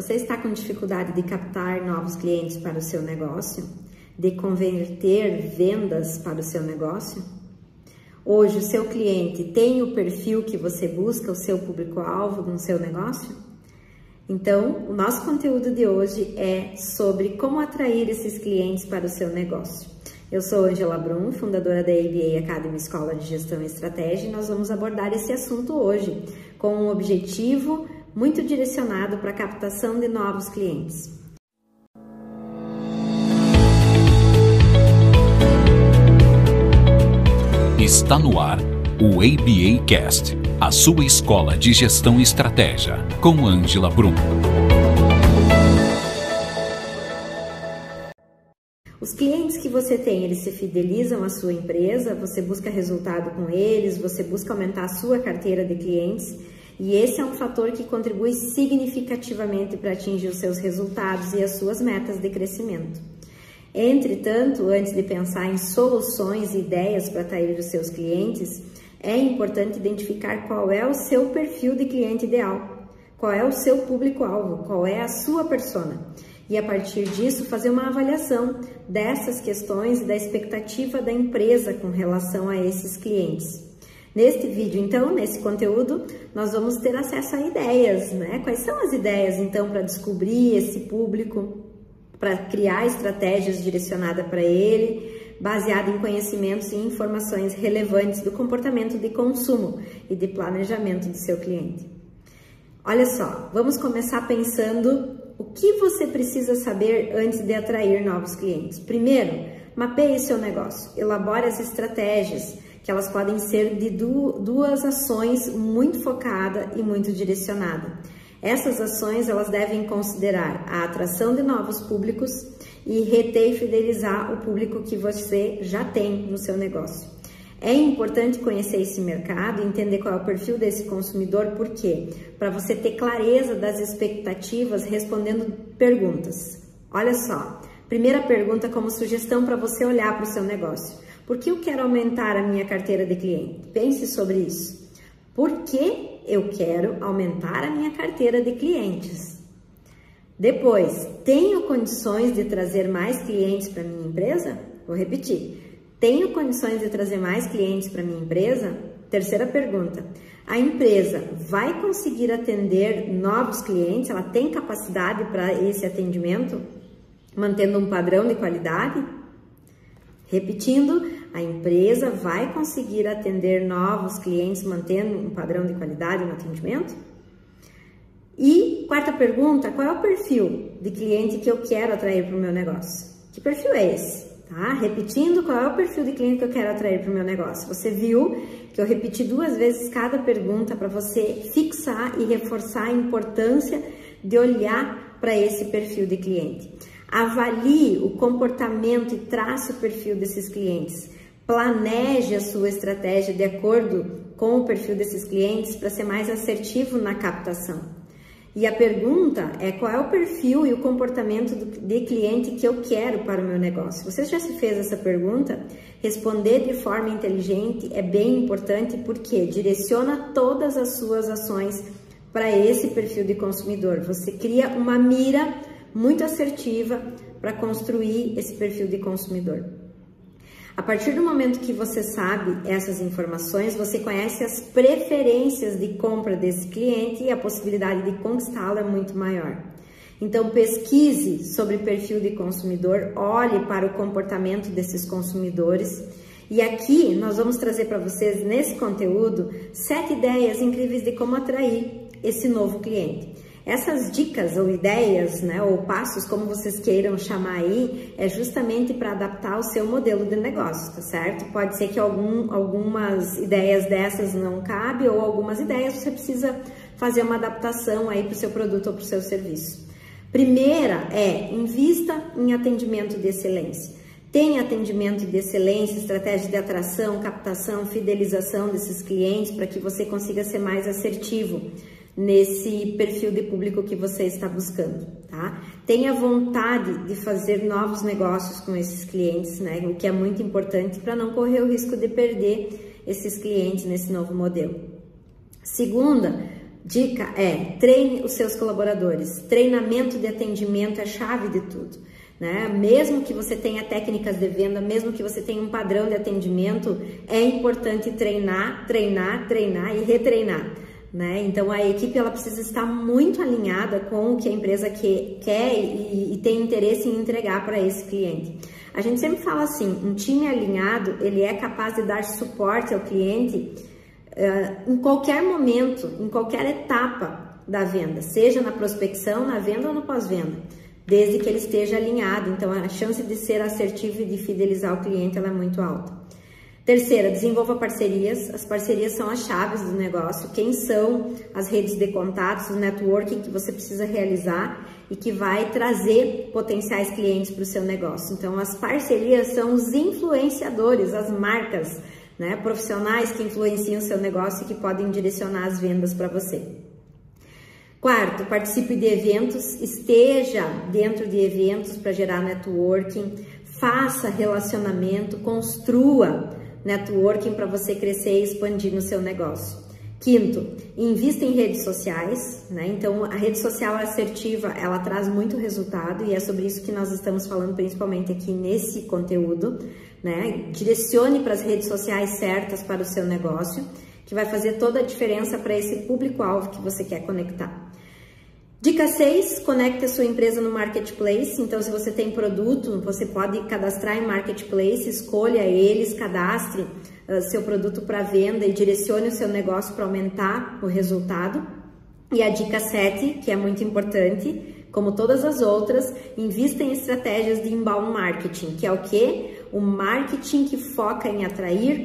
Você está com dificuldade de captar novos clientes para o seu negócio? De converter vendas para o seu negócio? Hoje o seu cliente tem o perfil que você busca, o seu público-alvo no seu negócio? Então, o nosso conteúdo de hoje é sobre como atrair esses clientes para o seu negócio. Eu sou Angela Brum, fundadora da ABA Academy Escola de Gestão e Estratégia, e nós vamos abordar esse assunto hoje com um objetivo muito direcionado para a captação de novos clientes. Está no ar o ABA Cast, a sua escola de gestão e estratégia, com Angela Brum. Os clientes que você tem, eles se fidelizam à sua empresa, você busca resultado com eles, você busca aumentar a sua carteira de clientes e esse é um fator que contribui significativamente para atingir os seus resultados e as suas metas de crescimento. Entretanto, antes de pensar em soluções e ideias para atrair os seus clientes, é importante identificar qual é o seu perfil de cliente ideal, qual é o seu público-alvo, qual é a sua persona. E a partir disso, fazer uma avaliação dessas questões e da expectativa da empresa com relação a esses clientes. Neste vídeo, então, nesse conteúdo, nós vamos ter acesso a ideias, né? Quais são as ideias, então, para descobrir esse público, para criar estratégias direcionadas para ele, baseada em conhecimentos e informações relevantes do comportamento de consumo e de planejamento do seu cliente. Olha só, vamos começar pensando o que você precisa saber antes de atrair novos clientes. Primeiro, mapeie seu negócio, elabore as estratégias, que elas podem ser de duas ações muito focada e muito direcionada. Essas ações elas devem considerar a atração de novos públicos e reter e fidelizar o público que você já tem no seu negócio. É importante conhecer esse mercado entender qual é o perfil desse consumidor, por quê? Para você ter clareza das expectativas respondendo perguntas. Olha só, primeira pergunta como sugestão para você olhar para o seu negócio. Por que eu quero aumentar a minha carteira de cliente? Pense sobre isso. Por que eu quero aumentar a minha carteira de clientes? Depois, tenho condições de trazer mais clientes para minha empresa? Vou repetir. Tenho condições de trazer mais clientes para minha empresa? Terceira pergunta. A empresa vai conseguir atender novos clientes? Ela tem capacidade para esse atendimento, mantendo um padrão de qualidade? Repetindo, a empresa vai conseguir atender novos clientes mantendo um padrão de qualidade no atendimento? E quarta pergunta, qual é o perfil de cliente que eu quero atrair para o meu negócio? Que perfil é esse? Tá? Repetindo, qual é o perfil de cliente que eu quero atrair para o meu negócio? Você viu que eu repeti duas vezes cada pergunta para você fixar e reforçar a importância de olhar para esse perfil de cliente. Avalie o comportamento e trace o perfil desses clientes. Planeje a sua estratégia de acordo com o perfil desses clientes para ser mais assertivo na captação. E a pergunta é qual é o perfil e o comportamento de cliente que eu quero para o meu negócio. Você já se fez essa pergunta? Responder de forma inteligente é bem importante porque direciona todas as suas ações para esse perfil de consumidor. Você cria uma mira muito assertiva para construir esse perfil de consumidor. A partir do momento que você sabe essas informações, você conhece as preferências de compra desse cliente e a possibilidade de conquistá-lo é muito maior. Então, pesquise sobre perfil de consumidor, olhe para o comportamento desses consumidores. E aqui nós vamos trazer para vocês, nesse conteúdo, sete ideias incríveis de como atrair esse novo cliente. Essas dicas ou ideias, né, ou passos, como vocês queiram chamar aí, é justamente para adaptar o seu modelo de negócio, tá certo? Pode ser que algum, algumas ideias dessas não cabe ou algumas ideias você precisa fazer uma adaptação aí para o seu produto ou para o seu serviço. Primeira é invista em atendimento de excelência. Tem atendimento de excelência, estratégia de atração, captação, fidelização desses clientes para que você consiga ser mais assertivo nesse perfil de público que você está buscando, tá? Tenha vontade de fazer novos negócios com esses clientes, né? O que é muito importante para não correr o risco de perder esses clientes nesse novo modelo. Segunda, dica é treine os seus colaboradores. Treinamento de atendimento é chave de tudo. Né? Mesmo que você tenha técnicas de venda, mesmo que você tenha um padrão de atendimento, é importante treinar, treinar, treinar e retreinar. Né? Então a equipe ela precisa estar muito alinhada com o que a empresa que, quer e, e tem interesse em entregar para esse cliente. A gente sempre fala assim, um time alinhado ele é capaz de dar suporte ao cliente uh, em qualquer momento, em qualquer etapa da venda, seja na prospecção, na venda ou no pós-venda, desde que ele esteja alinhado. Então a chance de ser assertivo e de fidelizar o cliente ela é muito alta. Terceira, desenvolva parcerias. As parcerias são as chaves do negócio. Quem são as redes de contatos, o networking que você precisa realizar e que vai trazer potenciais clientes para o seu negócio. Então, as parcerias são os influenciadores, as marcas, né, profissionais que influenciam o seu negócio e que podem direcionar as vendas para você. Quarto, participe de eventos, esteja dentro de eventos para gerar networking, faça relacionamento, construa networking para você crescer e expandir no seu negócio. Quinto, invista em redes sociais, né? Então, a rede social assertiva, ela traz muito resultado e é sobre isso que nós estamos falando principalmente aqui nesse conteúdo, né? Direcione para as redes sociais certas para o seu negócio, que vai fazer toda a diferença para esse público-alvo que você quer conectar. Dica 6, conecte a sua empresa no marketplace. Então, se você tem produto, você pode cadastrar em marketplace, escolha eles, cadastre uh, seu produto para venda e direcione o seu negócio para aumentar o resultado. E a dica 7, que é muito importante, como todas as outras, invista em estratégias de inbound marketing, que é o que? O marketing que foca em atrair,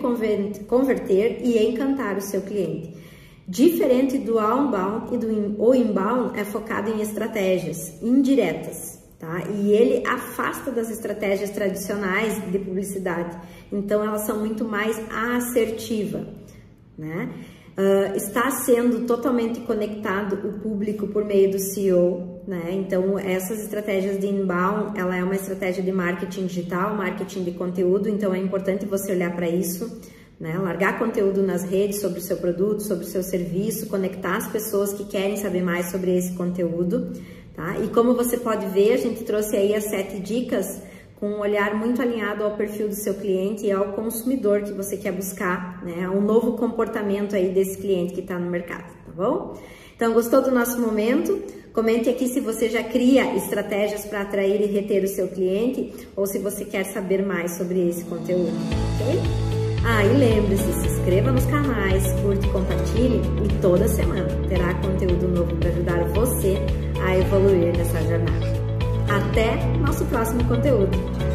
converter e encantar o seu cliente. Diferente do outbound e do o inbound é focado em estratégias indiretas, tá? E ele afasta das estratégias tradicionais de publicidade. Então elas são muito mais assertiva, né? Uh, está sendo totalmente conectado o público por meio do CEO, né? Então essas estratégias de inbound, ela é uma estratégia de marketing digital, marketing de conteúdo. Então é importante você olhar para isso né? Largar conteúdo nas redes sobre o seu produto, sobre o seu serviço, conectar as pessoas que querem saber mais sobre esse conteúdo, tá? E como você pode ver, a gente trouxe aí as sete dicas com um olhar muito alinhado ao perfil do seu cliente e ao consumidor que você quer buscar, né? Um novo comportamento aí desse cliente que está no mercado, tá bom? Então, gostou do nosso momento? Comente aqui se você já cria estratégias para atrair e reter o seu cliente ou se você quer saber mais sobre esse conteúdo, ok? Ah, e lembre-se, se inscreva nos canais, curte compartilhe e toda semana terá conteúdo novo para ajudar você a evoluir nessa jornada. Até nosso próximo conteúdo!